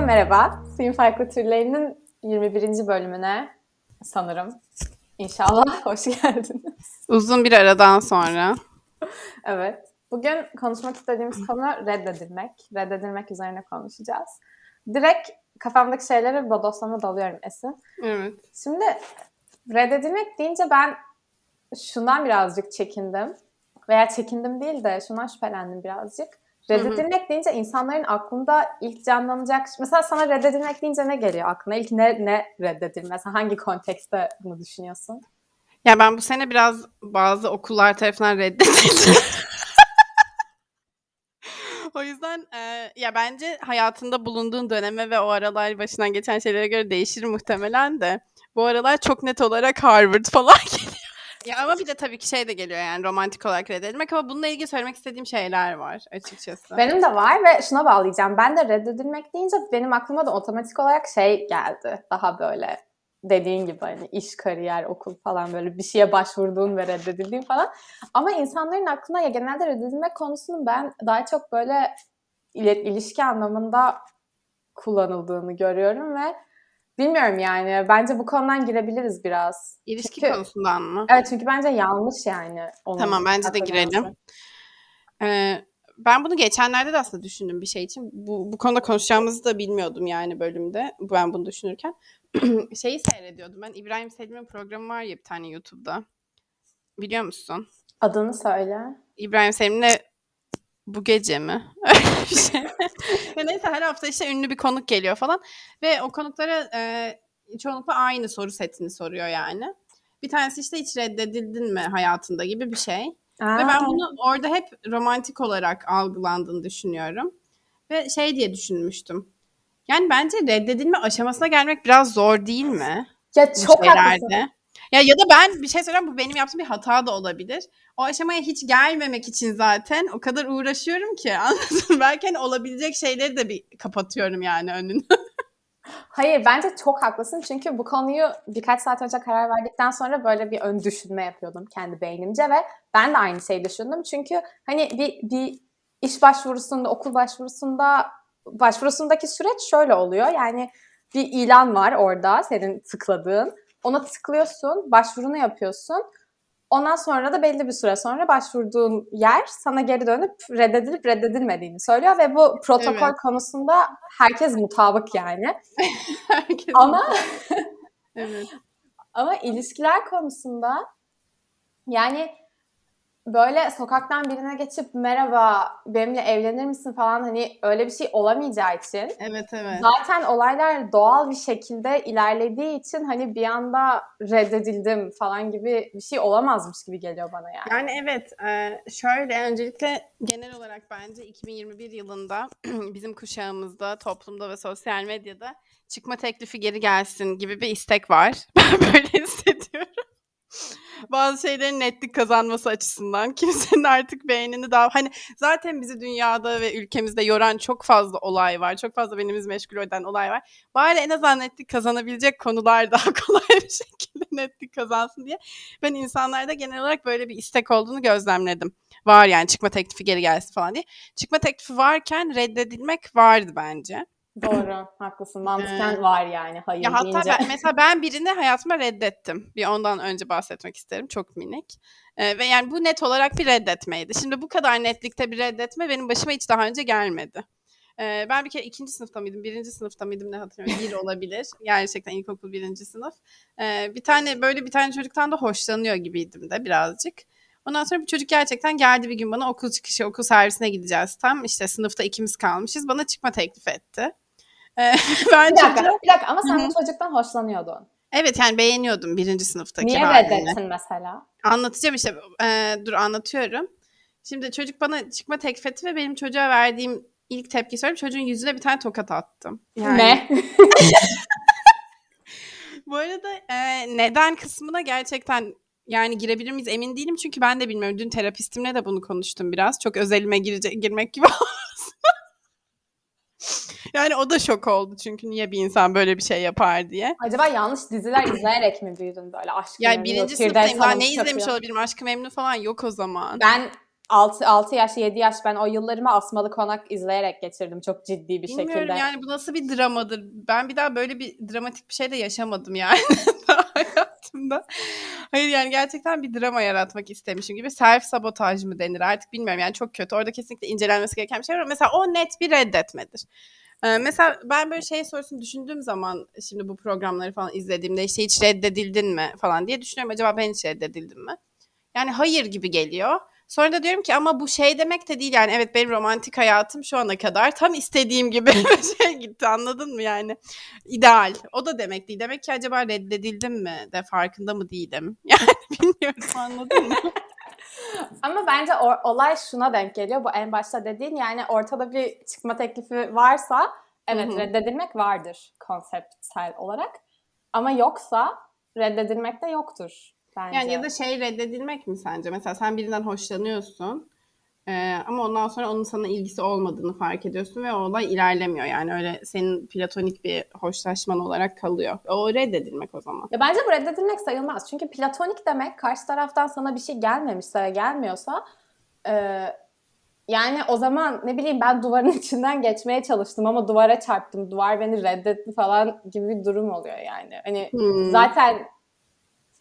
Herkese merhaba. Suyun Farklı Türlerinin 21. bölümüne sanırım. İnşallah hoş geldiniz. Uzun bir aradan sonra. evet. Bugün konuşmak istediğimiz konu reddedilmek. Reddedilmek üzerine konuşacağız. Direkt kafamdaki şeyleri bodoslama dalıyorum Esin. Evet. Şimdi reddedilmek deyince ben şundan birazcık çekindim. Veya çekindim değil de şundan şüphelendim birazcık. Reddedilmek deyince insanların aklında ilk canlanacak... Mesela sana reddedilmek deyince ne geliyor aklına? İlk ne, ne reddedilme? Mesela hangi kontekste bunu düşünüyorsun? Ya ben bu sene biraz bazı okullar tarafından reddedildim. o yüzden e, ya bence hayatında bulunduğun döneme ve o aralar başından geçen şeylere göre değişir muhtemelen de. Bu aralar çok net olarak Harvard falan. Ya ama bir de tabii ki şey de geliyor yani romantik olarak reddedilmek ama bununla ilgili söylemek istediğim şeyler var açıkçası. Benim de var ve şuna bağlayacağım. Ben de reddedilmek deyince benim aklıma da otomatik olarak şey geldi. Daha böyle dediğin gibi hani iş, kariyer, okul falan böyle bir şeye başvurduğun ve reddedildiğin falan. Ama insanların aklına ya genelde reddedilmek konusunu ben daha çok böyle ilişki anlamında kullanıldığını görüyorum ve Bilmiyorum yani. Bence bu konudan girebiliriz biraz. İlişki çünkü, konusundan mı? Evet çünkü bence yanlış yani. Onun tamam bence de girelim. Ee, ben bunu geçenlerde de aslında düşündüm bir şey için. Bu, bu konuda konuşacağımızı da bilmiyordum yani bölümde. Ben bunu düşünürken. Şeyi seyrediyordum ben. İbrahim Selim'in programı var ya bir tane YouTube'da. Biliyor musun? Adını söyle. İbrahim Selim'le bu gece mi? bir şey. ya neyse her hafta işte ünlü bir konuk geliyor falan. Ve o konuklara e, çoğunlukla aynı soru setini soruyor yani. Bir tanesi işte hiç reddedildin mi hayatında gibi bir şey. Aa. Ve ben bunu orada hep romantik olarak algılandığını düşünüyorum. Ve şey diye düşünmüştüm. Yani bence reddedilme aşamasına gelmek biraz zor değil mi? Ya çok haklısın. Ya ya da ben bir şey söyleyeyim bu benim yaptığım bir hata da olabilir. O aşamaya hiç gelmemek için zaten o kadar uğraşıyorum ki anladın Belki hani olabilecek şeyleri de bir kapatıyorum yani önünü. Hayır bence çok haklısın çünkü bu konuyu birkaç saat önce karar verdikten sonra böyle bir ön düşünme yapıyordum kendi beynimce ve ben de aynı şeyi düşündüm. Çünkü hani bir, bir iş başvurusunda, okul başvurusunda başvurusundaki süreç şöyle oluyor. Yani bir ilan var orada senin tıkladığın. Ona tıklıyorsun, başvurunu yapıyorsun. Ondan sonra da belli bir süre sonra başvurduğun yer sana geri dönüp reddedilip reddedilmediğini söylüyor ve bu protokol evet. konusunda herkes mutabık yani. herkes ama evet. ama ilişkiler konusunda yani böyle sokaktan birine geçip merhaba benimle evlenir misin falan hani öyle bir şey olamayacağı için. Evet evet. Zaten olaylar doğal bir şekilde ilerlediği için hani bir anda reddedildim falan gibi bir şey olamazmış gibi geliyor bana yani. Yani evet şöyle öncelikle genel olarak bence 2021 yılında bizim kuşağımızda toplumda ve sosyal medyada çıkma teklifi geri gelsin gibi bir istek var. Ben böyle hissediyorum bazı şeylerin netlik kazanması açısından kimsenin artık beynini daha hani zaten bizi dünyada ve ülkemizde yoran çok fazla olay var. Çok fazla beynimiz meşgul eden olay var. Bari en azından netlik kazanabilecek konular daha kolay bir şekilde netlik kazansın diye ben insanlarda genel olarak böyle bir istek olduğunu gözlemledim. Var yani çıkma teklifi geri gelsin falan diye. Çıkma teklifi varken reddedilmek vardı bence. Doğru, haklısın. Mantıken var yani hayır ya hatta ben, mesela ben birini hayatıma reddettim. Bir ondan önce bahsetmek isterim. Çok minik. Ee, ve yani bu net olarak bir reddetmeydi. Şimdi bu kadar netlikte bir reddetme benim başıma hiç daha önce gelmedi. Ee, ben bir kere ikinci sınıfta mıydım, birinci sınıfta mıydım ne hatırlamıyorum. Bir olabilir. Gerçekten ilkokul birinci sınıf. Ee, bir tane böyle bir tane çocuktan da hoşlanıyor gibiydim de birazcık. Ondan sonra bir çocuk gerçekten geldi bir gün bana okul çıkışı, okul servisine gideceğiz. Tam işte sınıfta ikimiz kalmışız. Bana çıkma teklif etti. Ee, ben bir dakika, bir dakika ama sen bu çocuktan hoşlanıyordun. Evet yani beğeniyordum birinci sınıftaki Niye reddettin mesela? Anlatacağım işte. Ee, dur anlatıyorum. Şimdi çocuk bana çıkma teklif etti ve benim çocuğa verdiğim ilk tepki söyleyeyim. Çocuğun yüzüne bir tane tokat attım. Yani... Ne? Bu arada e, neden kısmına gerçekten yani girebilir miyiz emin değilim çünkü ben de bilmiyorum. Dün terapistimle de bunu konuştum biraz. Çok özelime girecek, girmek gibi Yani o da şok oldu çünkü niye bir insan böyle bir şey yapar diye. Acaba yanlış diziler izleyerek mi büyüdün böyle aşk Yani birinci sınıftayım daha ne izlemiş olabilirim aşkı memnun falan yok o zaman. Ben 6, 6 yaş 7 yaş ben o yıllarımı Asmalı Konak izleyerek geçirdim çok ciddi bir Bilmiyorum şekilde. yani bu nasıl bir dramadır. Ben bir daha böyle bir dramatik bir şey de yaşamadım yani hayatımda. Hayır yani gerçekten bir drama yaratmak istemişim gibi. Self sabotaj mı denir artık bilmiyorum yani çok kötü. Orada kesinlikle incelenmesi gereken bir şey var mesela o net bir reddetmedir. Ee, mesela ben böyle şey sorusunu düşündüğüm zaman şimdi bu programları falan izlediğimde işte hiç reddedildin mi falan diye düşünüyorum. Acaba ben hiç reddedildim mi? Yani hayır gibi geliyor. Sonra da diyorum ki ama bu şey demek de değil yani evet benim romantik hayatım şu ana kadar tam istediğim gibi şey gitti anladın mı yani ideal o da demek değil demek ki acaba reddedildim mi de farkında mı değilim yani bilmiyorum anladın mı? Ama bence olay şuna denk geliyor. Bu en başta dediğin yani ortada bir çıkma teklifi varsa evet Hı hı. reddedilmek vardır konseptsel olarak. Ama yoksa reddedilmek de yoktur bence. Yani ya da şey reddedilmek mi sence? Mesela sen birinden hoşlanıyorsun ee, ama ondan sonra onun sana ilgisi olmadığını fark ediyorsun ve o olay ilerlemiyor. Yani öyle senin platonik bir hoşlaşman olarak kalıyor. O reddedilmek o zaman. Ya bence bu reddedilmek sayılmaz. Çünkü platonik demek karşı taraftan sana bir şey gelmemişse gelmiyorsa e, yani o zaman ne bileyim ben duvarın içinden geçmeye çalıştım ama duvara çarptım. Duvar beni reddetti falan gibi bir durum oluyor yani. Hani Hmm. zaten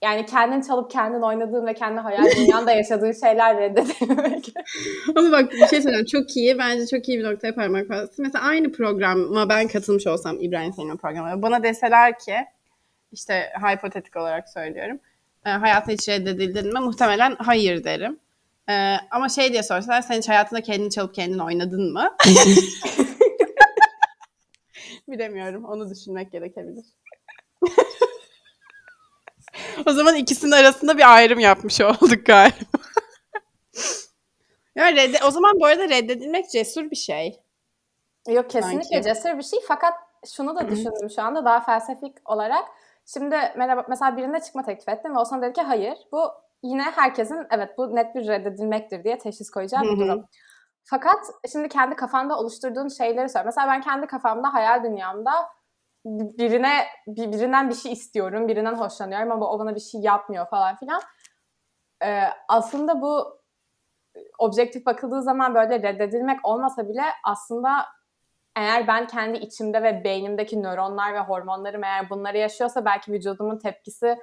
yani kendin çalıp kendin oynadığın ve kendi hayal dünyanda yaşadığın şeyler reddedilmek. Ama bak bir şey söyleyeyim. Çok iyi. Bence çok iyi bir noktaya parmak bastın. Mesela aynı programa ben katılmış olsam İbrahim Selin'in programına. Bana deseler ki işte hipotetik olarak söylüyorum. E, hayatında hiç reddedildin mi? Muhtemelen hayır derim. E, ama şey diye sorsalar sen hiç hayatında kendini çalıp kendin oynadın mı? Bilemiyorum. Onu düşünmek gerekebilir. o zaman ikisinin arasında bir ayrım yapmış olduk galiba. ya redde- o zaman bu arada reddedilmek cesur bir şey. Yok kesinlikle Sanki. cesur bir şey fakat şunu da düşündüm şu anda daha felsefik olarak. Şimdi merhaba, mesela birine çıkma teklif ettim ve o sana dedi ki hayır. Bu yine herkesin evet bu net bir reddedilmektir diye teşhis koyacağı bir durum. Fakat şimdi kendi kafanda oluşturduğun şeyleri söyle. Mesela ben kendi kafamda, hayal dünyamda birine bir- birinden bir şey istiyorum, birinden hoşlanıyorum ama o bana bir şey yapmıyor falan filan. Ee, aslında bu objektif bakıldığı zaman böyle reddedilmek olmasa bile aslında eğer ben kendi içimde ve beynimdeki nöronlar ve hormonlarım eğer bunları yaşıyorsa belki vücudumun tepkisi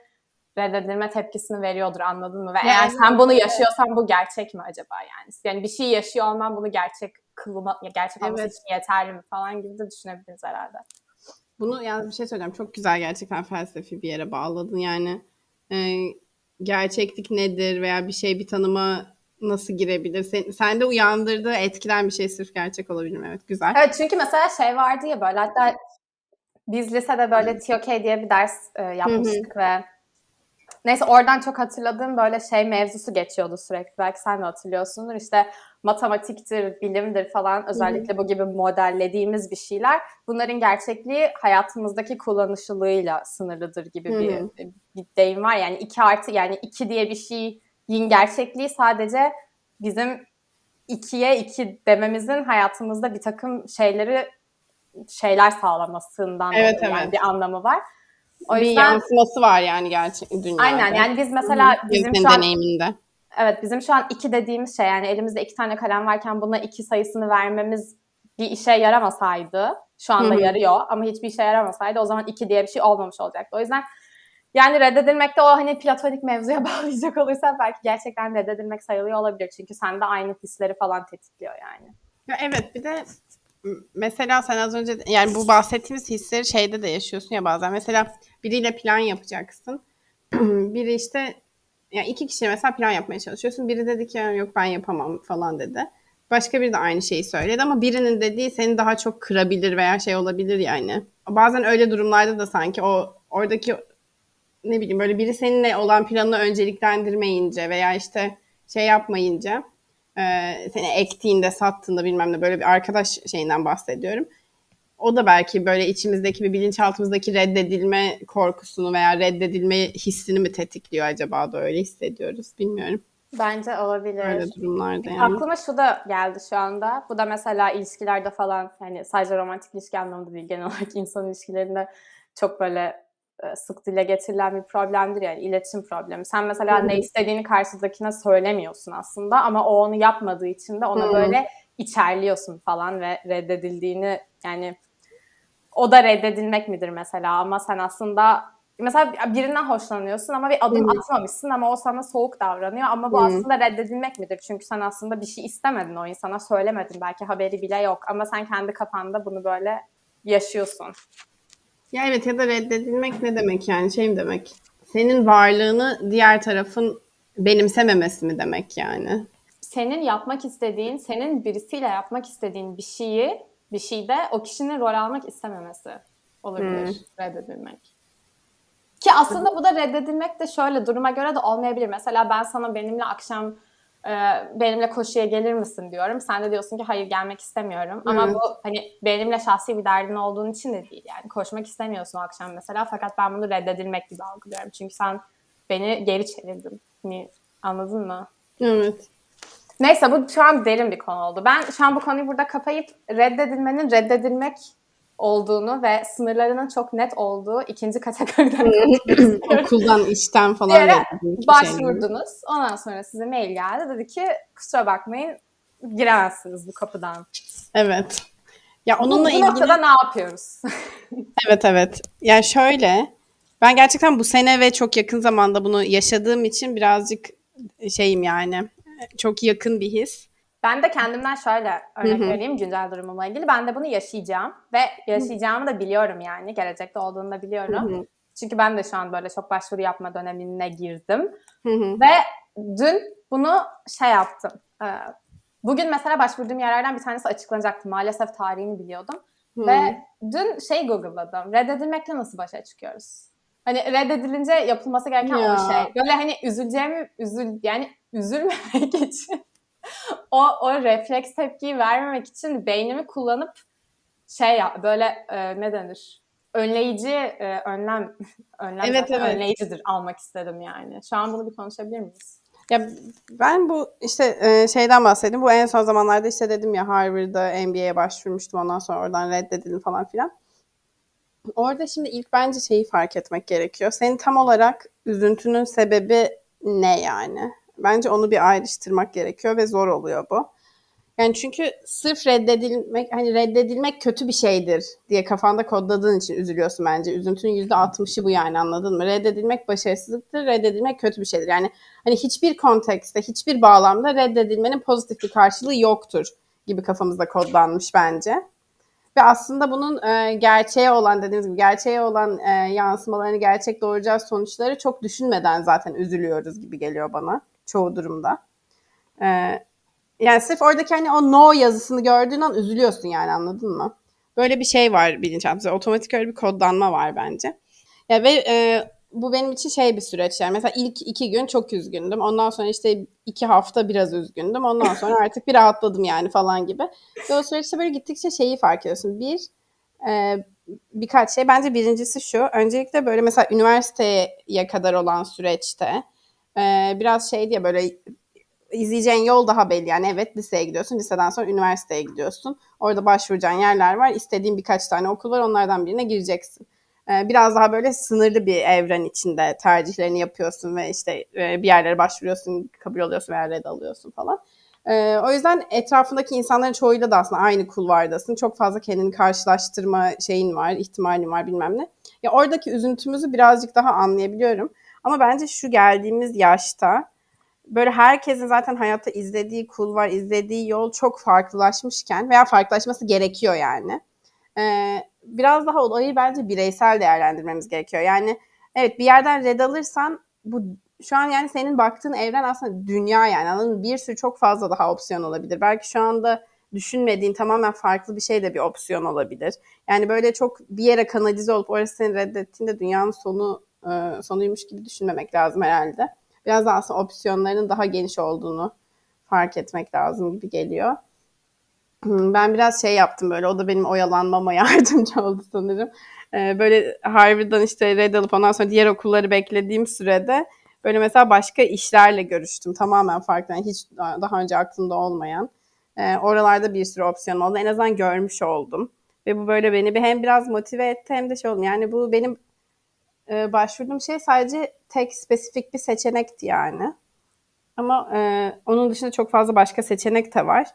reddedilme tepkisini veriyordur anladın mı? Ve eğer Yani- sen bunu yaşıyorsan bu gerçek mi acaba yani? Yani bir şey yaşıyor olman bunu gerçek kılma, gerçek olması Evet. için yeterli mi falan gibi de düşünebiliriz herhalde. Bunu yani bir şey söyleyeceğim. Çok güzel gerçekten felsefi bir yere bağladın. Yani e, gerçeklik nedir veya bir şey bir tanıma nasıl girebilir? Sen, sende uyandırdığı etkilen bir şey sırf gerçek olabilir mi? Evet güzel. Evet çünkü mesela şey vardı ya böyle hatta biz lisede böyle TOK diye bir ders e, yapmıştık ve neyse oradan çok hatırladığım böyle şey mevzusu geçiyordu sürekli. Belki sen de hatırlıyorsundur. İşte matematiktir, bilimdir falan özellikle bu gibi modellediğimiz bir şeyler. Bunların gerçekliği hayatımızdaki kullanışlılığıyla sınırlıdır gibi bir, bir deyim var. Yani iki artı yani iki diye bir şeyin gerçekliği sadece bizim ikiye iki dememizin hayatımızda bir takım şeyleri şeyler sağlamasından Evet, yani evet. bir anlamı var. O bir yüzden yansıması var yani gerçek dünyada. aynen yani biz mesela bizim senin şu an deneyiminde. evet bizim şu an iki dediğimiz şey yani elimizde iki tane kalem varken buna iki sayısını vermemiz bir işe yaramasaydı şu anda Hı hı. yarıyor ama hiçbir işe yaramasaydı o zaman iki diye bir şey olmamış olacaktı. O yüzden yani reddedilmekte o hani platonik mevzuya bağlayacak olursa belki gerçekten reddedilmek sayılıyor olabilir. Çünkü sende aynı hisleri falan tetikliyor yani. Ya evet bir de mesela sen az önce yani bu bahsettiğimiz hisleri şeyde de yaşıyorsun ya bazen. Mesela biriyle plan yapacaksın. Biri işte ya iki kişi mesela plan yapmaya çalışıyorsun. Biri dedi ki yok ben yapamam falan dedi. Başka biri de aynı şeyi söyledi ama birinin dediği seni daha çok kırabilir veya şey olabilir yani. Bazen öyle durumlarda da sanki o oradaki ne bileyim böyle biri seninle olan planını önceliklendirmeyince veya işte şey yapmayınca e, seni ektiğinde sattığında bilmem ne böyle bir arkadaş şeyinden bahsediyorum. O da belki böyle içimizdeki bir bilinçaltımızdaki reddedilme korkusunu veya reddedilme hissini mi tetikliyor acaba da öyle hissediyoruz bilmiyorum. Bence olabilir. Öyle durumlarda yani. Aklıma şu da geldi şu anda. Bu da mesela ilişkilerde falan hani sadece romantik ilişki anlamında değil genel olarak insan ilişkilerinde çok böyle sık dile getirilen bir problemdir yani iletişim problemi. Sen mesela ne istediğini karşıdakine söylemiyorsun aslında ama o onu yapmadığı için de ona Hı. böyle içerliyorsun falan ve reddedildiğini yani o da reddedilmek midir mesela ama sen aslında mesela birinden hoşlanıyorsun ama bir adım Hı. atmamışsın ama o sana soğuk davranıyor ama bu Hı. aslında reddedilmek midir? Çünkü sen aslında bir şey istemedin o insana söylemedin belki haberi bile yok ama sen kendi kafanda bunu böyle yaşıyorsun. Ya evet ya da reddedilmek ne demek yani şey mi demek? Senin varlığını diğer tarafın benimsememesi mi demek yani? Senin yapmak istediğin, senin birisiyle yapmak istediğin bir şeyi, bir şeyde o kişinin rol almak istememesi olabilir reddedilmek. Ki aslında bu da reddedilmek de şöyle duruma göre de olmayabilir. Mesela ben sana benimle akşam benimle koşuya gelir misin diyorum. Sen de diyorsun ki hayır gelmek istemiyorum. Ama Evet. bu hani benimle şahsi bir derdin olduğun için de değil. Yani koşmak istemiyorsun akşam mesela. Fakat ben bunu reddedilmek gibi algılıyorum. Çünkü sen beni geri çevirdin. Hani, anladın mı? Evet. Neyse bu şu an derin bir konu oldu. Ben şu an bu konuyu burada kapayıp reddedilmenin reddedilmek olduğunu ve sınırlarının çok net olduğu ikinci kategoriden Okuldan, işten falan bir şey. başvurdunuz. Ondan sonra size mail geldi. Dedi ki kusura bakmayın giremezsiniz bu kapıdan. Evet. Ya Bu, onunla bu ilgili noktada ne yapıyoruz? Evet evet. Yani şöyle ben gerçekten bu sene ve çok yakın zamanda bunu yaşadığım için birazcık şeyim yani çok yakın bir his. Ben de kendimden şöyle örnek vereyim güncel durumumla ilgili. Ben de bunu yaşayacağım ve yaşayacağımı da biliyorum yani. Gelecekte olduğunu da biliyorum. Hı hı. Çünkü ben de şu an böyle çok başvuru yapma dönemine girdim. Hı hı. Ve dün bunu şey yaptım. Ee, Bugün mesela başvurduğum yerlerden bir tanesi açıklanacaktı. Maalesef tarihini biliyordum. Hı. Ve dün şey Google'ladım. Reddedilmekle nasıl başa çıkıyoruz? Hani reddedilince yapılması gereken Ya. o şey. Böyle hani üzüleceğimi üzül yani üzülmemek için o o refleks tepkiyi vermemek için beynimi kullanıp şey ya böyle e, ne denir? Önleyici e, önlem önlem Evet, evet. önleyicidir almak istedim yani. Şu an bunu bir konuşabilir miyiz? Ya ben bu işte e, şeyden bahsedeyim. Bu en son zamanlarda işte dedim ya Harvard'da MBA'ye başvurmuştum. Ondan sonra oradan reddedildim falan filan. Orada şimdi ilk bence şeyi fark etmek gerekiyor. Senin tam olarak üzüntünün sebebi ne yani? Bence onu bir ayrıştırmak gerekiyor ve zor oluyor bu. Yani çünkü sırf reddedilmek hani reddedilmek kötü bir şeydir diye kafanda kodladığın için üzülüyorsun bence. Üzüntünün %60'ı bu yani anladın mı? Reddedilmek başarısızlıktır, reddedilmek kötü bir şeydir. Yani hani hiçbir kontekste, hiçbir bağlamda reddedilmenin pozitif bir karşılığı yoktur gibi kafamızda kodlanmış bence. Ve aslında bunun e, gerçeğe olan dediğimiz gibi gerçeğe olan e, yansımalarını, gerçek doğuracağı sonuçları çok düşünmeden zaten üzülüyoruz gibi geliyor bana çoğu durumda. E, yani sırf oradaki hani o no yazısını gördüğün an üzülüyorsun yani anladın mı? Böyle bir şey var bilinçaltımızda. Otomatik öyle bir kodlanma var bence. Ya ve e, bu benim için şey bir süreç yani. Mesela ilk iki gün çok üzgündüm. Ondan sonra işte iki hafta biraz üzgündüm. Ondan sonra artık bir rahatladım yani falan gibi. Ve o süreçte böyle gittikçe şeyi fark ediyorsun. Bir, e, birkaç şey. Bence birincisi şu. Öncelikle böyle mesela üniversiteye kadar olan süreçte e, biraz şey diye böyle izleyeceğin yol daha belli. Yani evet liseye gidiyorsun. Liseden sonra üniversiteye gidiyorsun. Orada başvuracağın yerler var. İstediğin birkaç tane okul var. Onlardan birine gireceksin. Ee, biraz daha böyle sınırlı bir evren içinde tercihlerini yapıyorsun ve işte e, bir yerlere başvuruyorsun, kabul oluyorsun veya red alıyorsun falan. Ee, o yüzden etrafındaki insanların çoğuyla da aslında aynı kulvardasın. Çok fazla kendini karşılaştırma şeyin var, ihtimalin var bilmem ne. Ya oradaki üzüntümüzü birazcık daha anlayabiliyorum. Ama bence şu geldiğimiz yaşta böyle herkesin zaten hayatta izlediği kulvar, izlediği yol çok farklılaşmışken veya farklılaşması gerekiyor yani. Ee, biraz daha olayı bence bireysel değerlendirmemiz gerekiyor. Yani evet bir yerden red alırsan bu şu an yani senin baktığın evren aslında dünya yani anladın? Bir sürü çok fazla daha opsiyon olabilir. Belki şu anda düşünmediğin tamamen farklı bir şey de bir opsiyon olabilir. Yani böyle çok bir yere kanalize olup orası seni reddettiğinde dünyanın sonu e, sonuymuş gibi düşünmemek lazım herhalde. Biraz da aslında opsiyonların daha geniş olduğunu fark etmek lazım gibi geliyor. Hmm, Ben biraz şey yaptım böyle. O da benim oyalanmama yardımcı oldu sanırım. Ee, böyle Harvard'dan işte red alıp ondan sonra diğer okulları beklediğim sürede böyle mesela başka işlerle görüştüm. Tamamen farklı. Yani hiç daha önce aklımda olmayan. Ee, oralarda bir sürü opsiyon oldu. En azından görmüş oldum. Ve bu böyle beni bir hem biraz motive etti hem de şey oldu. Yani bu benim e, başvurduğum şey sadece tek spesifik bir seçenekti yani. Ama e, onun dışında çok fazla başka seçenek de var.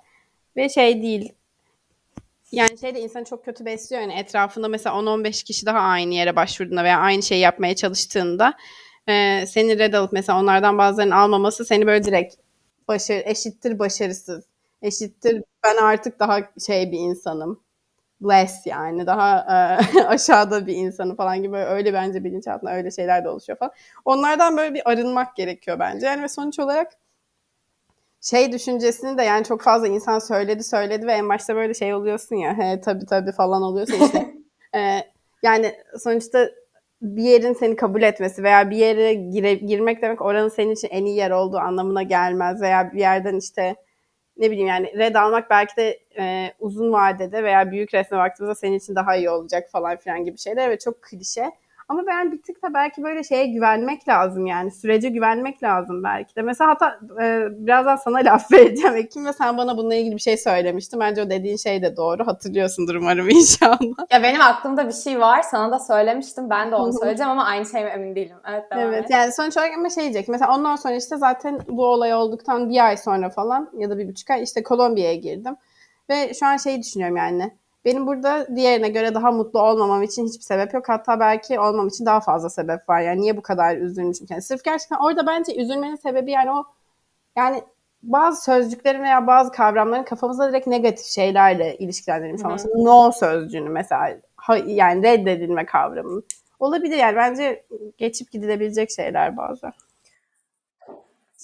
Ve şey değil. Yani şey de insanı çok kötü besliyor. Yani etrafında mesela 10-15 kişi daha aynı yere başvurduğunda veya aynı şeyi yapmaya çalıştığında e, seni red alıp mesela onlardan bazılarının almaması seni böyle direkt başarı, eşittir başarısız. Eşittir ben artık daha şey bir insanım. Less yani daha e, aşağıda bir insanı falan gibi öyle bence bilinçaltında öyle şeyler de oluşuyor falan. Onlardan böyle bir arınmak gerekiyor bence. Yani ve sonuç olarak şey düşüncesini de yani çok fazla insan söyledi söyledi ve en başta böyle şey oluyorsun ya he tabii tabii falan oluyorsun işte. ee, yani sonuçta bir yerin seni kabul etmesi veya bir yere gire, girmek demek oranın senin için en iyi yer olduğu anlamına gelmez veya bir yerden işte ne bileyim yani red almak belki de e, uzun vadede veya büyük resme baktığımızda senin için daha iyi olacak falan filan gibi şeyler ve çok klişe. Ama ben bir tık da belki böyle şeye güvenmek lazım yani. Sürece güvenmek lazım belki de. Mesela hatta e, birazdan sana laf vereceğim Ekim ve sen bana bununla ilgili bir şey söylemiştin. Bence o dediğin şey de doğru. Hatırlıyorsundur umarım inşallah. Ya benim aklımda bir şey var. Sana da söylemiştim. Ben de onu söyleyeceğim ama aynı şey mi emin değilim. Evet devam Evet et. yani sonuç olarak ama şey diyecek. Mesela ondan sonra işte zaten bu olay olduktan bir ay sonra falan ya da bir buçuk ay işte Kolombiya'ya girdim. Ve şu an şeyi düşünüyorum yani benim burada diğerine göre daha mutlu olmamam için hiçbir sebep yok. Hatta belki olmam için daha fazla sebep var. Yani niye bu kadar üzülmüşüm? Yani sırf gerçekten orada bence üzülmenin sebebi yani o yani bazı sözcüklerin veya bazı kavramların kafamızda direkt negatif şeylerle ilişkilendirilmiş olması. No sözcüğünü mesela ha, yani reddedilme kavramı. Olabilir yani bence geçip gidilebilecek şeyler bazen.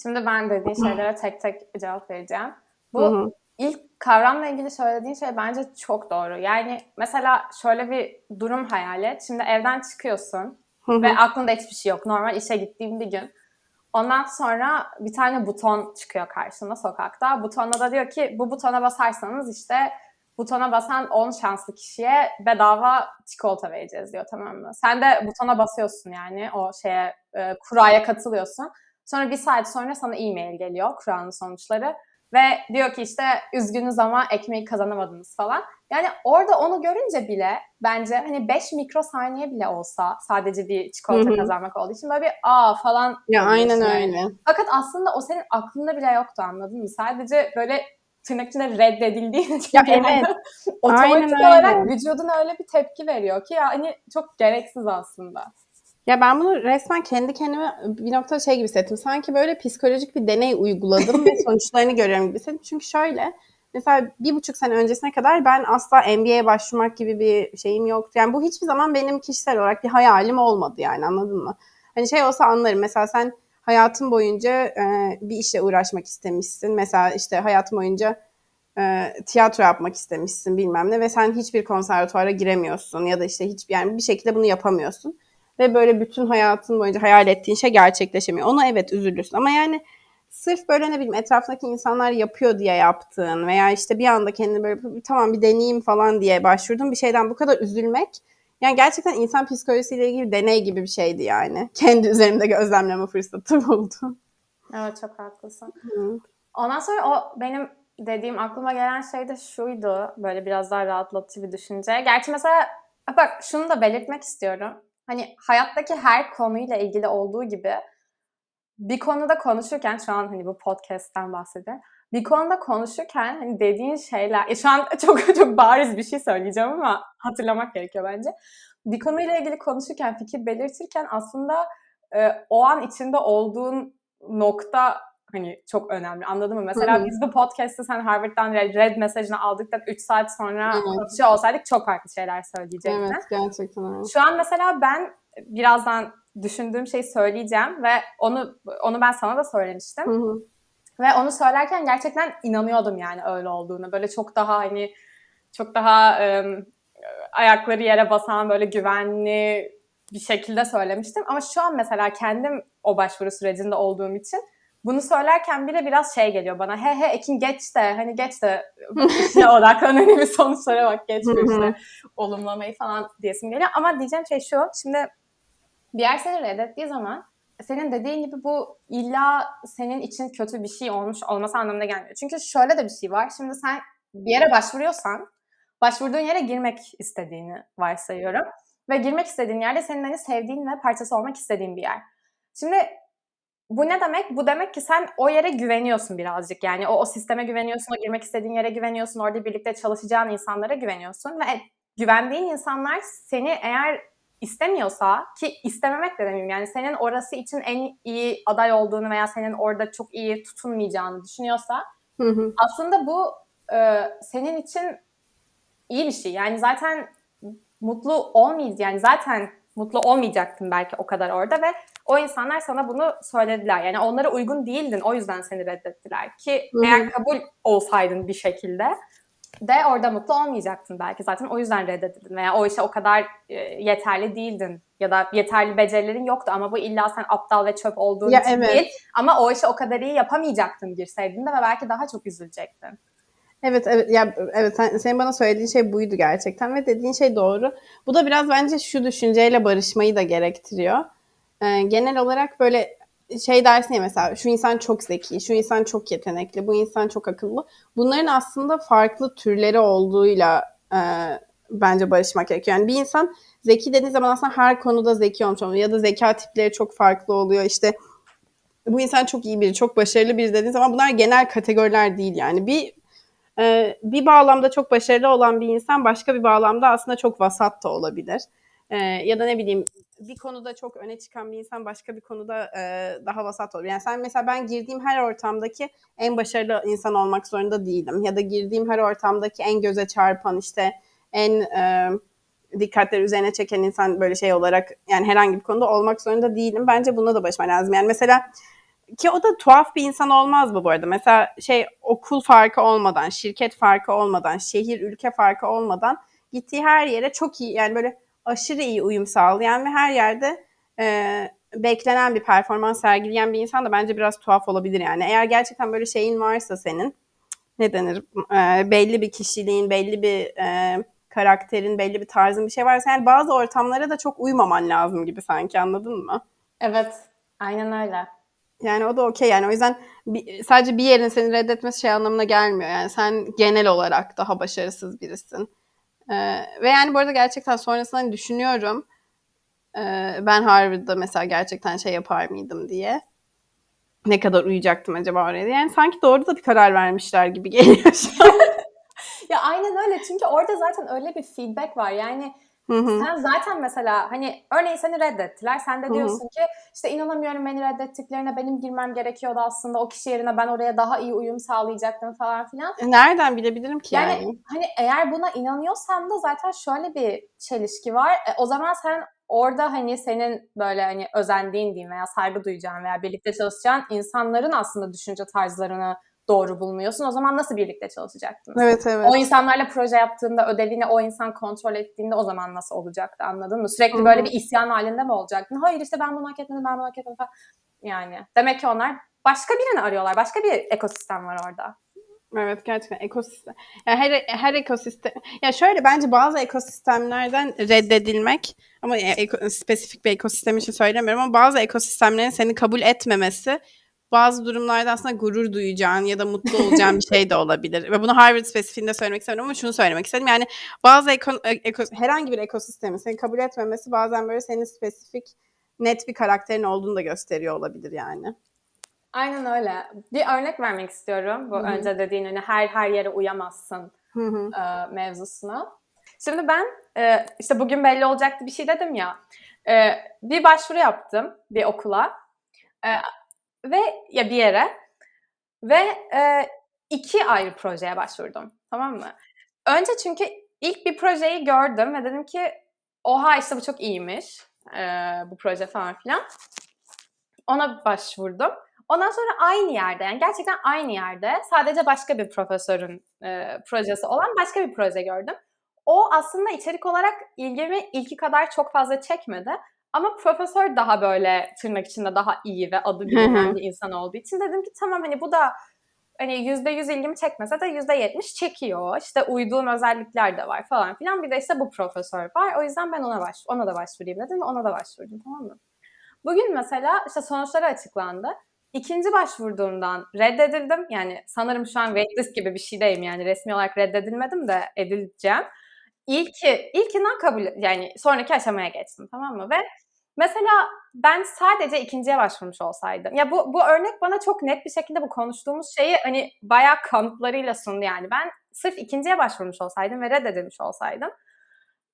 Şimdi ben dediğin şeylere tek tek cevap vereceğim. Bu hı hı. İlk kavramla ilgili söylediğin şey bence çok doğru. Yani mesela şöyle bir durum hayal et. Şimdi evden çıkıyorsun ve aklında hiçbir şey yok. Normal işe gittiğim bir gün. Ondan sonra bir tane buton çıkıyor karşına sokakta. Butonda da diyor ki bu butona basarsanız işte butona basan 10 şanslı kişiye bedava çikolata vereceğiz diyor tamam mı? Sen de butona basıyorsun yani o şeye e, kuraya katılıyorsun. Sonra bir saat sonra sana e-mail geliyor kuranın sonuçları. Ve diyor ki işte üzgünüz ama ekmeği kazanamadınız falan. Yani orada onu görünce bile bence hani 5 mikrosaniye bile olsa sadece bir çikolata Hı-hı. kazanmak olduğu için böyle bir aa falan. Ya aynen öyle. Fakat aslında o senin aklında bile yoktu anladın mı? Sadece böyle tırnak içinde reddedildiğin için ya evet. otomatik olarak vücudun öyle bir tepki veriyor ki yani çok gereksiz aslında. Ya ben bunu resmen kendi kendime bir nokta şey gibi hissettim. Sanki böyle psikolojik bir deney uyguladım ve sonuçlarını görüyorum gibi hissettim. Çünkü şöyle mesela bir buçuk sene öncesine kadar ben asla NBA'ye başvurmak gibi bir şeyim yoktu. Yani bu hiçbir zaman benim kişisel olarak bir hayalim olmadı yani anladın mı? Hani şey olsa anlarım. Mesela sen hayatın boyunca e, bir işle uğraşmak istemişsin. Mesela işte hayatın boyunca e, tiyatro yapmak istemişsin bilmem ne ve sen hiçbir konservatuara giremiyorsun ya da işte hiç yani bir şekilde bunu yapamıyorsun ve böyle bütün hayatın boyunca hayal ettiğin şey gerçekleşemiyor. Ona evet üzülürsün ama yani sırf böyle ne bileyim etrafındaki insanlar yapıyor diye yaptığın veya işte bir anda kendini böyle tamam bir deneyeyim falan diye başvurdun bir şeyden bu kadar üzülmek yani gerçekten insan psikolojisiyle ilgili deney gibi bir şeydi yani. Kendi üzerimde gözlemleme fırsatı buldum. Evet çok haklısın. Hı. Ondan sonra o benim dediğim aklıma gelen şey de şuydu. Böyle biraz daha rahatlatıcı bir düşünce. Gerçi mesela bak şunu da belirtmek istiyorum hani hayattaki her konuyla ilgili olduğu gibi bir konuda konuşurken şu an hani bu podcast'ten bahsediyorum. Bir konuda konuşurken hani dediğin şeyler, e şu an çok çok bariz bir şey söyleyeceğim ama hatırlamak gerekiyor bence. Bir konuyla ilgili konuşurken, fikir belirtirken aslında e, o an içinde olduğun nokta hani çok önemli. Anladın mı? Mesela Hı-hı. biz bu podcast'te sen Harvard'dan red, mesajını aldıktan 3 saat sonra evet. konuşuyor olsaydık çok farklı şeyler söyleyecektin. Evet gerçekten öyle. Şu an mesela ben birazdan düşündüğüm şeyi söyleyeceğim ve onu onu ben sana da söylemiştim. Hı-hı. Ve onu söylerken gerçekten inanıyordum yani öyle olduğunu. Böyle çok daha hani çok daha ım, ayakları yere basan böyle güvenli bir şekilde söylemiştim. Ama şu an mesela kendim o başvuru sürecinde olduğum için bunu söylerken bile biraz şey geliyor bana. He he Ekin geç de hani geç de işine odaklan önemli sonuçlara bak geç bir işte olumlamayı falan diyesim geliyor. Ama diyeceğim şey şu. Şimdi bir yer seni reddettiği zaman senin dediğin gibi bu illa senin için kötü bir şey olmuş olması anlamına gelmiyor. Çünkü şöyle de bir şey var. Şimdi sen bir yere başvuruyorsan başvurduğun yere girmek istediğini varsayıyorum. ve girmek istediğin yerde senin hani sevdiğin ve parçası olmak istediğin bir yer. Şimdi bu ne demek? Bu demek ki sen o yere güveniyorsun birazcık. Yani o, o sisteme güveniyorsun, o girmek istediğin yere güveniyorsun, orada birlikte çalışacağın insanlara güveniyorsun ve güvendiğin insanlar seni eğer istemiyorsa ki istememek de demeyeyim yani senin orası için en iyi aday olduğunu veya senin orada çok iyi tutunmayacağını düşünüyorsa Hı hı. aslında bu e, senin için iyi bir şey. Yani zaten mutlu olmayız yani zaten mutlu olmayacaktın belki o kadar orada ve o insanlar sana bunu söylediler. Yani onlara uygun değildin o yüzden seni reddettiler ki Hı hı. eğer kabul olsaydın bir şekilde de orada mutlu olmayacaktın belki zaten o yüzden reddedildin veya o işe o kadar e, yeterli değildin ya da yeterli becerilerin yoktu ama bu illa sen aptal ve çöp olduğun Ya için evet. değil ama o işi o kadar iyi yapamayacaktın girseydin de ve belki daha çok üzülecektin. Evet evet ya evet sen, senin bana söylediğin şey buydu gerçekten ve dediğin şey doğru. Bu da biraz bence şu düşünceyle barışmayı da gerektiriyor. Ee, genel olarak böyle şey dersin ya mesela şu insan çok zeki, şu insan çok yetenekli, bu insan çok akıllı. Bunların aslında farklı türleri olduğuyla e, bence barışmak gerekiyor. Yani bir insan zeki dediğin zaman aslında her konuda zeki olmuş olmalı ya da zeka tipleri çok farklı oluyor. İşte bu insan çok iyi biri, çok başarılı biri dediğin zaman bunlar genel kategoriler değil yani. Bir ee, bir bağlamda çok başarılı olan bir insan başka bir bağlamda aslında çok vasat da olabilir. Ee, ya da ne bileyim bir konuda çok öne çıkan bir insan başka bir konuda e, daha vasat olur. Yani sen mesela ben girdiğim her ortamdaki en başarılı insan olmak zorunda değilim. Ya da girdiğim her ortamdaki en göze çarpan işte en e, dikkatleri üzerine çeken insan böyle şey olarak yani herhangi bir konuda olmak zorunda değilim. Bence buna da başıma lazım. Yani mesela ki o da tuhaf bir insan olmaz mı bu arada? Mesela şey okul farkı olmadan, şirket farkı olmadan, şehir, ülke farkı olmadan gittiği her yere çok iyi yani böyle aşırı iyi uyum sağlayan ve her yerde e, beklenen bir performans sergileyen bir insan da bence biraz tuhaf olabilir yani. Eğer gerçekten böyle şeyin varsa senin ne denir e, belli bir kişiliğin, belli bir e, karakterin, belli bir tarzın bir şey varsa yani bazı ortamlara da çok uymaman lazım gibi sanki anladın mı? Evet, aynen öyle. Yani o da okey yani o yüzden bir, sadece bir yerin seni reddetmesi şey anlamına gelmiyor. Yani sen genel olarak daha başarısız birisin. Ee, ve yani bu arada gerçekten sonrasında hani düşünüyorum. Ee, ben Harvard'da mesela gerçekten şey yapar mıydım diye. Ne kadar uyuyacaktım acaba oraya diye. Yani sanki doğru da bir karar vermişler gibi geliyor şu an. Ya aynen öyle çünkü orada zaten öyle bir feedback var. Yani Hı hı. sen zaten mesela hani örneğin seni reddettiler. Sen de Hı hı. diyorsun ki işte inanamıyorum beni reddettiklerine benim girmem gerekiyordu aslında. O kişi yerine ben oraya daha iyi uyum sağlayacaktım falan filan. E, Nereden bilebilirim ki Yani, yani? hani eğer buna inanıyorsan da zaten şöyle bir çelişki var. E, o zaman sen orada hani senin böyle hani özendiğin diyeyim veya saygı duyacağın veya birlikte çalışacağın insanların aslında düşünce tarzlarını doğru bulmuyorsun. O zaman nasıl birlikte çalışacaktınız? Evet evet. O insanlarla proje yaptığında ödevini o insan kontrol ettiğinde o zaman nasıl olacaktı anladın mı? Sürekli Hı hı. böyle bir isyan halinde mi olacaktın? Hayır işte ben bunu hak etmedim, ben bunu hak etmedim falan. Yani demek ki onlar başka birini arıyorlar. Başka bir ekosistem var orada. Evet gerçekten ekosistem. Ya her her ekosistem. Ya şöyle bence bazı ekosistemlerden reddedilmek ama ya eko- spesifik bir ekosistem için söylemiyorum ama bazı ekosistemlerin seni kabul etmemesi bazı durumlarda aslında gurur duyacağın ya da mutlu olacağın bir şey de olabilir. Ve bunu Harvard spesifiğinde söylemek istemiyorum ama şunu söylemek istedim. Yani bazı eko- eko- herhangi bir ekosistemin seni kabul etmemesi bazen böyle senin spesifik net bir karakterin olduğunu da gösteriyor olabilir yani. Aynen öyle. Bir örnek vermek istiyorum. Bu Hı hı. önce dediğin hani her her yere uyamazsın Hı hı. e, mevzusuna. Şimdi ben e, işte bugün belli olacaktı bir şey dedim ya. E, bir başvuru yaptım bir okula E, ve ya bir yere ve e, iki ayrı projeye başvurdum. Tamam mı? Önce çünkü ilk bir projeyi gördüm ve dedim ki oha işte bu çok iyiymiş e, bu proje falan filan. Ona başvurdum. Ondan sonra aynı yerde yani gerçekten aynı yerde sadece başka bir profesörün e, projesi olan başka bir proje gördüm. O aslında içerik olarak ilgimi ilki kadar çok fazla çekmedi. Ama profesör daha böyle tırnak içinde daha iyi ve adı bilinen bir insan olduğu için dedim ki tamam hani bu da hani yüzde yüz ilgimi çekmese de yüzde yetmiş çekiyor. İşte uyduğum özellikler de var falan filan. Bir de işte bu profesör var. O yüzden ben ona baş ona da başvurayım dedim ve ona da başvurdum tamam mı? Bugün mesela işte sonuçları açıklandı. İkinci başvurduğumdan reddedildim. Yani sanırım şu an waitlist gibi bir şeydeyim yani resmi olarak reddedilmedim de edileceğim. İlki, ilkinden kabul yani sonraki aşamaya geçtim tamam mı? Ve mesela ben sadece ikinciye başvurmuş olsaydım. Ya bu bu örnek bana çok net bir şekilde bu konuştuğumuz şeyi hani bayağı kanıtlarıyla sundu yani. Ben sırf ikinciye başvurmuş olsaydım ve reddedilmiş olsaydım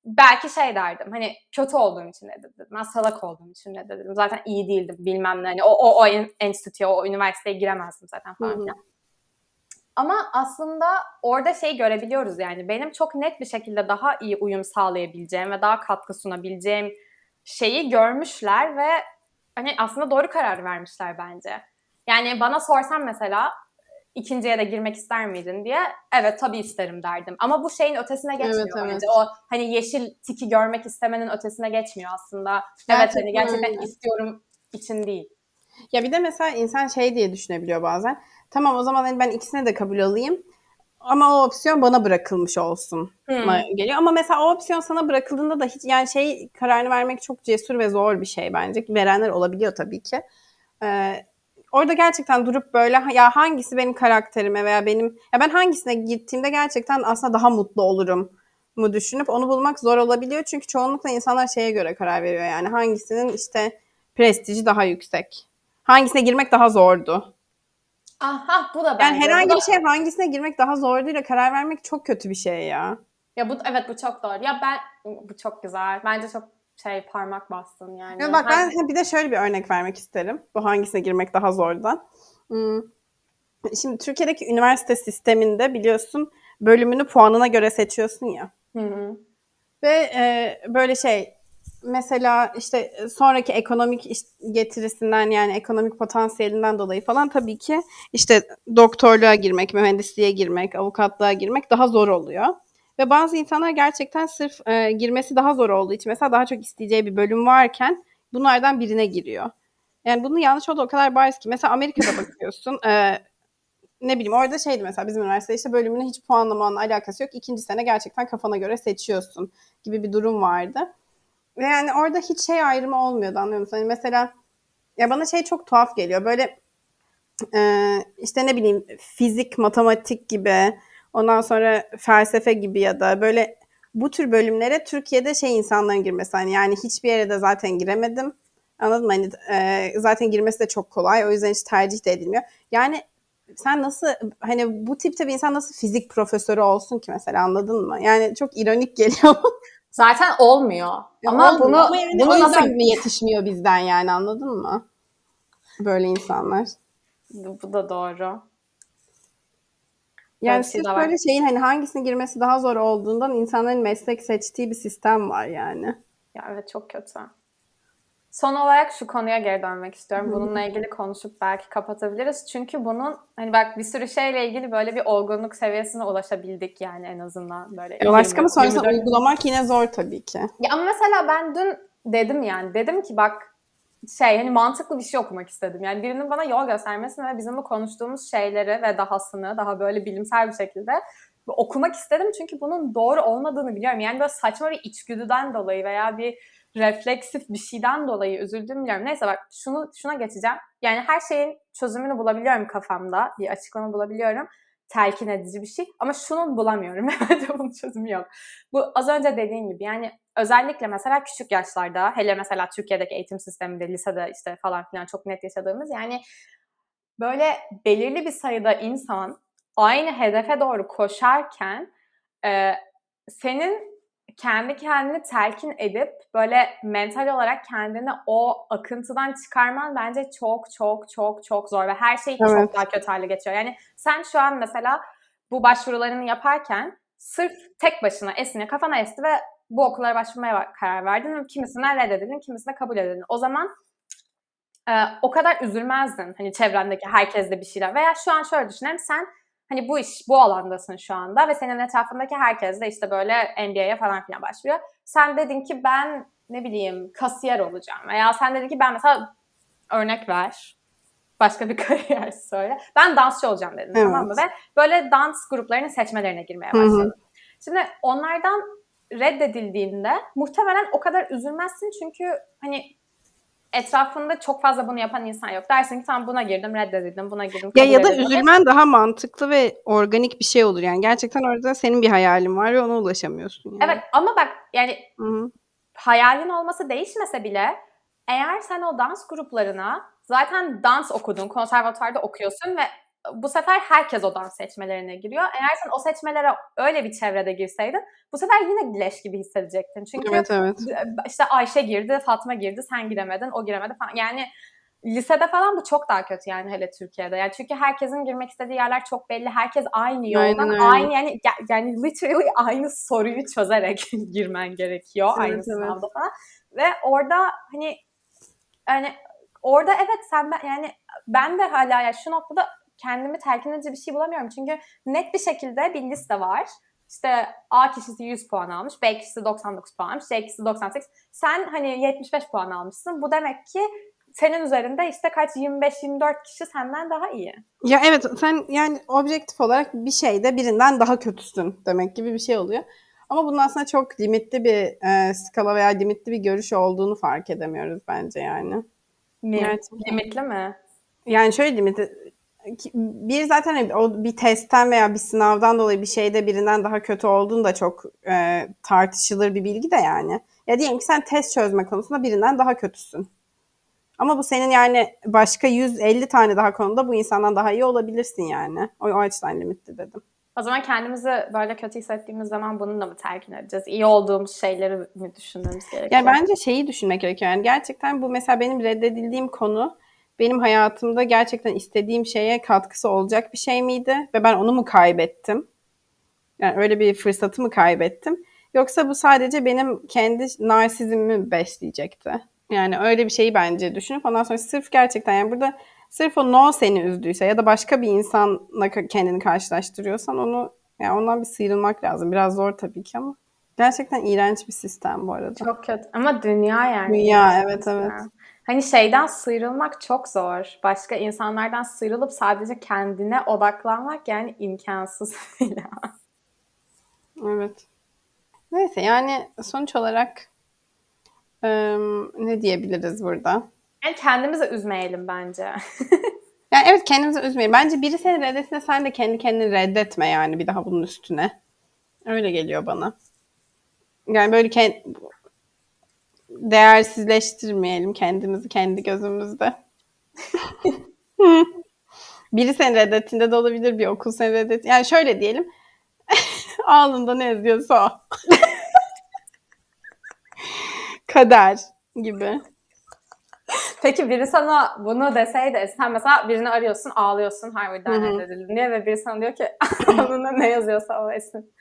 belki şey derdim hani kötü olduğum için reddedildim. Ben salak olduğum için reddedildim. Zaten iyi değildim bilmem ne. Hani o, o, o enstitüye, o üniversiteye giremezdim zaten falan filan. Ama aslında orada şey görebiliyoruz yani benim çok net bir şekilde daha iyi uyum sağlayabileceğim ve daha katkı sunabileceğim şeyi görmüşler ve hani aslında doğru karar vermişler bence. Yani bana sorsan mesela ikinciye de girmek ister miydin diye evet tabii isterim derdim. Ama bu şeyin ötesine geçmiyor Evet, evet. bence. O hani yeşil tiki görmek istemenin ötesine geçmiyor aslında. evet Gerçekten hani gerçekten öyle. istiyorum için değil. Ya bir de mesela insan şey diye düşünebiliyor bazen. Tamam o zaman hani ben ikisine de kabul alayım. Ama o opsiyon bana bırakılmış olsun Hmm. geliyor. Ama mesela o opsiyon sana bırakıldığında da hiç yani şey kararını vermek çok cesur ve zor bir şey bence. Verenler olabiliyor tabii ki. Ee, orada gerçekten durup böyle ya hangisi benim karakterime veya benim ya ben hangisine gittiğimde gerçekten aslında daha mutlu olurum mu düşünüp onu bulmak zor olabiliyor. Çünkü çoğunlukla insanlar şeye göre karar veriyor yani hangisinin işte prestiji daha yüksek. Hangisine girmek daha zordu. Aha bu da Yani bence. herhangi bu da- bir şey hangisine girmek daha zorduyla karar vermek çok kötü bir şey ya. Ya bu evet bu çok doğru. Ya ben bu çok güzel. Bence çok şey parmak bastın yani. Ya bak ben Hani- bir de şöyle bir örnek vermek isterim. Bu hangisine girmek daha zordan. Hmm. Şimdi Türkiye'deki üniversite sisteminde biliyorsun bölümünü puanına göre seçiyorsun ya. Hı hı. Ve e, böyle şey mesela işte sonraki ekonomik getirisinden yani ekonomik potansiyelinden dolayı falan tabii ki işte doktorluğa girmek, mühendisliğe girmek, avukatlığa girmek daha zor oluyor. Ve bazı insanlar gerçekten sırf e, girmesi daha zor olduğu için mesela daha çok isteyeceği bir bölüm varken bunlardan birine giriyor. Yani bunun yanlış olduğu o kadar bariz ki. Mesela Amerika'da bakıyorsun e, ne bileyim orada şeydi mesela bizim üniversitede işte bölümünün hiç puanlamanla alakası yok. İkinci sene gerçekten kafana göre seçiyorsun gibi bir durum vardı. Ve yani orada hiç şey ayrımı olmuyordu anlıyor musun? Hani mesela ya bana şey çok tuhaf geliyor. Böyle e, işte ne bileyim fizik, matematik gibi ondan sonra felsefe gibi ya da böyle bu tür bölümlere Türkiye'de şey insanların girmesi hani yani hiçbir yere de zaten giremedim. Anladın mı? Hani e, zaten girmesi de çok kolay. O yüzden hiç tercih de edilmiyor. Yani sen nasıl hani bu tipte bir insan nasıl fizik profesörü olsun ki mesela anladın mı? Yani çok ironik geliyor. Zaten olmuyor. Ama Olmuyor. bunu Ama yani bunu nasıl mi yetişmiyor bizden yani anladın mı? Böyle insanlar. bu da doğru. Yani bir şey sırf böyle şeyin hani hangisine girmesi daha zor olduğundan insanların meslek seçtiği bir sistem var yani. Ya evet çok kötü. Son olarak şu konuya geri dönmek istiyorum. Bununla ilgili konuşup belki kapatabiliriz. Çünkü bunun hani bak bir sürü şeyle ilgili böyle bir olgunluk seviyesine ulaşabildik yani en azından böyle. E başka mı 20, sonrasında 24 uygulamak yine zor tabii ki. Ya ama mesela ben dün dedim yani dedim ki bak şey hani mantıklı bir şey okumak istedim. Yani birinin bana yol göstermesini ve bizim bu konuştuğumuz şeyleri ve dahasını daha böyle bilimsel bir şekilde okumak istedim. Çünkü bunun doğru olmadığını biliyorum. Yani böyle saçma bir içgüdüden dolayı veya bir refleksif bir şeyden dolayı üzüldüğümü biliyorum. Neyse bak şunu şuna geçeceğim. Yani her şeyin çözümünü bulabiliyorum kafamda. Bir açıklama bulabiliyorum. Telkin edici bir şey. Ama şunu bulamıyorum. Evet bunun çözümü yok. Bu az önce dediğin gibi yani özellikle mesela küçük yaşlarda hele mesela Türkiye'deki eğitim sisteminde lisede işte falan filan çok net yaşadığımız yani böyle belirli bir sayıda insan aynı hedefe doğru koşarken e, senin kendi kendini telkin edip böyle mental olarak kendini o akıntıdan çıkarman bence çok çok çok çok zor ve her şey Evet. çok daha kötü hale getiriyor. Yani sen şu an mesela bu başvurularını yaparken sırf tek başına esine kafana esti ve bu okullara başvurmaya karar verdin ve kimisinden reddedildin, kimisine kabul edildin. O zaman e, o kadar üzülmezdin hani çevrendeki herkesle bir şeyler. Veya şu an şöyle düşünelim sen hani bu iş bu alandasın şu anda ve senin etrafındaki herkes de işte böyle MBA'ye falan filan başvuruyor. Sen dedin ki ben ne bileyim kasiyer olacağım veya sen dedin ki ben mesela örnek ver başka bir kariyer söyle. Ben dansçı olacağım dedin Evet. tamam mı? Ve böyle dans gruplarının seçmelerine girmeye Hı hı. başladın. Şimdi onlardan reddedildiğinde muhtemelen o kadar üzülmezsin çünkü hani etrafında çok fazla bunu yapan insan yok. Dersin ki tamam buna girdim, reddedildim, buna girdim, Ya ya da edildim. üzülmen daha mantıklı ve organik bir şey olur yani. Gerçekten orada senin bir hayalin var ve ona ulaşamıyorsun yani. Evet ama bak yani Hı hı. hayalin olması değişmese bile eğer sen o dans gruplarına zaten dans okudun, konservatuvarda okuyorsun ve bu sefer herkes o dans seçmelerine giriyor. Eğer sen o seçmelere öyle bir çevrede girseydin bu sefer yine leş gibi hissedecektin. Çünkü Evet evet. işte Ayşe girdi, Fatma girdi, sen giremedin, o giremedi falan. Yani lisede falan bu çok daha kötü yani hele Türkiye'de. Yani çünkü herkesin girmek istediği yerler çok belli. Herkes aynı yoldan, Aynen aynı yani yani literally aynı soruyu çözerek girmen gerekiyor Evet, aynı evet. sınavda falan. Ve orada hani yani orada evet sen ben, yani ben de hala ya şu noktada kendimi telkin edici bir şey bulamıyorum. Çünkü net bir şekilde bir liste var. İşte A kişisi 100 puan almış, B kişisi 99 puan almış, C kişisi 98. Sen hani 75 puan almışsın. Bu demek ki senin üzerinde işte kaç 25-24 kişi senden daha iyi. Ya evet sen yani objektif olarak bir şeyde birinden daha kötüsün demek gibi bir şey oluyor. Ama bunun aslında çok limitli bir e, skala veya limitli bir görüş olduğunu fark edemiyoruz bence yani. Gerçekten. Limitli mi? Yani şöyle limitli bir zaten o bir testten veya bir sınavdan dolayı bir şeyde birinden daha kötü olduğun da çok e, tartışılır bir bilgi de yani. Ya diyelim ki sen test çözme konusunda birinden daha kötüsün. Ama bu senin yani başka 150 tane daha konuda bu insandan daha iyi olabilirsin yani. O, o açıdan limitli dedim. O zaman kendimizi böyle kötü hissettiğimiz zaman bununla mı telkin edeceğiz? İyi olduğumuz şeyleri mi düşünmemiz gerekiyor? Yani bence şeyi düşünmek gerekiyor. Yani gerçekten bu mesela benim reddedildiğim konu benim hayatımda gerçekten istediğim şeye katkısı olacak bir şey miydi? Ve ben onu mu kaybettim? Yani öyle bir fırsatı mı kaybettim? Yoksa bu sadece benim kendi narsizmimi besleyecekti. Yani öyle bir şeyi bence düşünüp ondan sonra sırf gerçekten yani burada sırf o no seni üzdüyse ya da başka bir insanla kendini karşılaştırıyorsan onu yani ondan bir sıyrılmak lazım. Biraz zor tabii ki ama gerçekten iğrenç bir sistem bu arada. Çok kötü. Ama dünya yani. Dünya evet evet. Hani şeyden sıyrılmak çok zor. Başka insanlardan sıyrılıp sadece kendine odaklanmak yani imkansız bile. Evet. Neyse yani sonuç olarak ım, ne diyebiliriz burada? Yani kendimizi üzmeyelim bence. Yani evet kendimizi üzmeyelim. Bence biri seni reddettiğinde sen de kendi kendini reddetme yani bir daha bunun üstüne. Öyle geliyor bana. Yani böyle kend... değersizleştirmeyelim kendimizi kendi gözümüzde. biri seni reddettiğinde de olabilir bir okul seni reddet. Yani şöyle diyelim. Alnında ne yazıyorsa o. Kader gibi. Peki biri sana bunu deseydi, sen mesela birini arıyorsun, ağlıyorsun Harvard'dan reddedildin diye ve biri sana diyor ki alnında ne yazıyorsa o esin.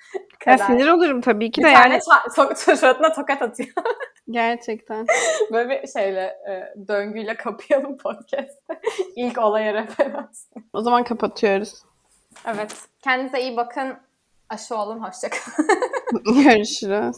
Ya sinir olurum tabii ki Bir de tane yani ça- to- suratına tokat atıyor. gerçekten. Böyle bir şeyle, e, döngüyle kapayalım podcast'ı. İlk olaya referans. O zaman kapatıyoruz. Evet. Kendinize iyi bakın. Aşı olun. Hoşçakalın. Görüşürüz.